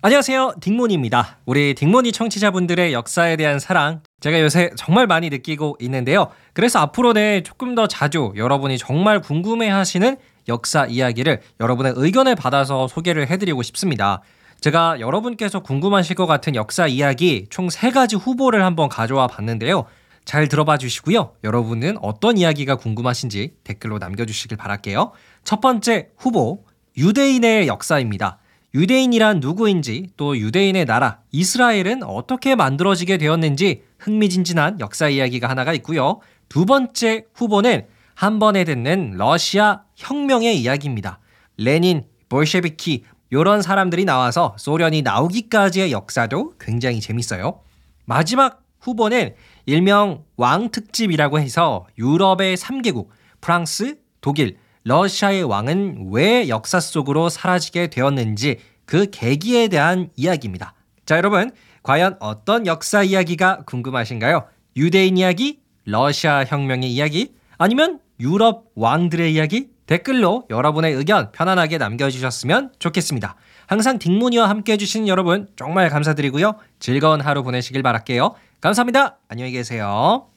안녕하세요. 딩몬입니다. 우리 딩몬이 청취자분들의 역사에 대한 사랑 제가 요새 정말 많이 느끼고 있는데요. 그래서 앞으로는 조금 더 자주 여러분이 정말 궁금해 하시는 역사 이야기를 여러분의 의견을 받아서 소개를 해드리고 싶습니다. 제가 여러분께서 궁금하실 것 같은 역사 이야기 총 세 가지 후보를 한번 가져와 봤는데요. 잘 들어봐 주시고요. 여러분은 어떤 이야기가 궁금하신지 댓글로 남겨주시길 바랄게요. 첫 번째 후보, 유대인의 역사입니다. 유대인이란 누구인지 또 유대인의 나라 이스라엘은 어떻게 만들어지게 되었는지 흥미진진한 역사 이야기가 하나가 있고요. 두 번째 후보는 한 번에 듣는 러시아 혁명의 이야기입니다. 레닌, 볼셰비키 이런 사람들이 나와서 소련이 나오기까지의 역사도 굉장히 재밌어요. 마지막 후보는 일명 왕 특집이라고 해서 유럽의 3개국 프랑스, 독일, 러시아의 왕은 왜 역사 속으로 사라지게 되었는지 그 계기에 대한 이야기입니다. 자, 여러분, 과연 어떤 역사 이야기가 궁금하신가요? 유대인 이야기, 러시아 혁명의 이야기, 아니면 유럽 왕들의 이야기? 댓글로 여러분의 의견 편안하게 남겨주셨으면 좋겠습니다. 항상 딩모니와 함께 해주신 여러분 정말 감사드리고요. 즐거운 하루 보내시길 바랄게요. 감사합니다. 안녕히 계세요.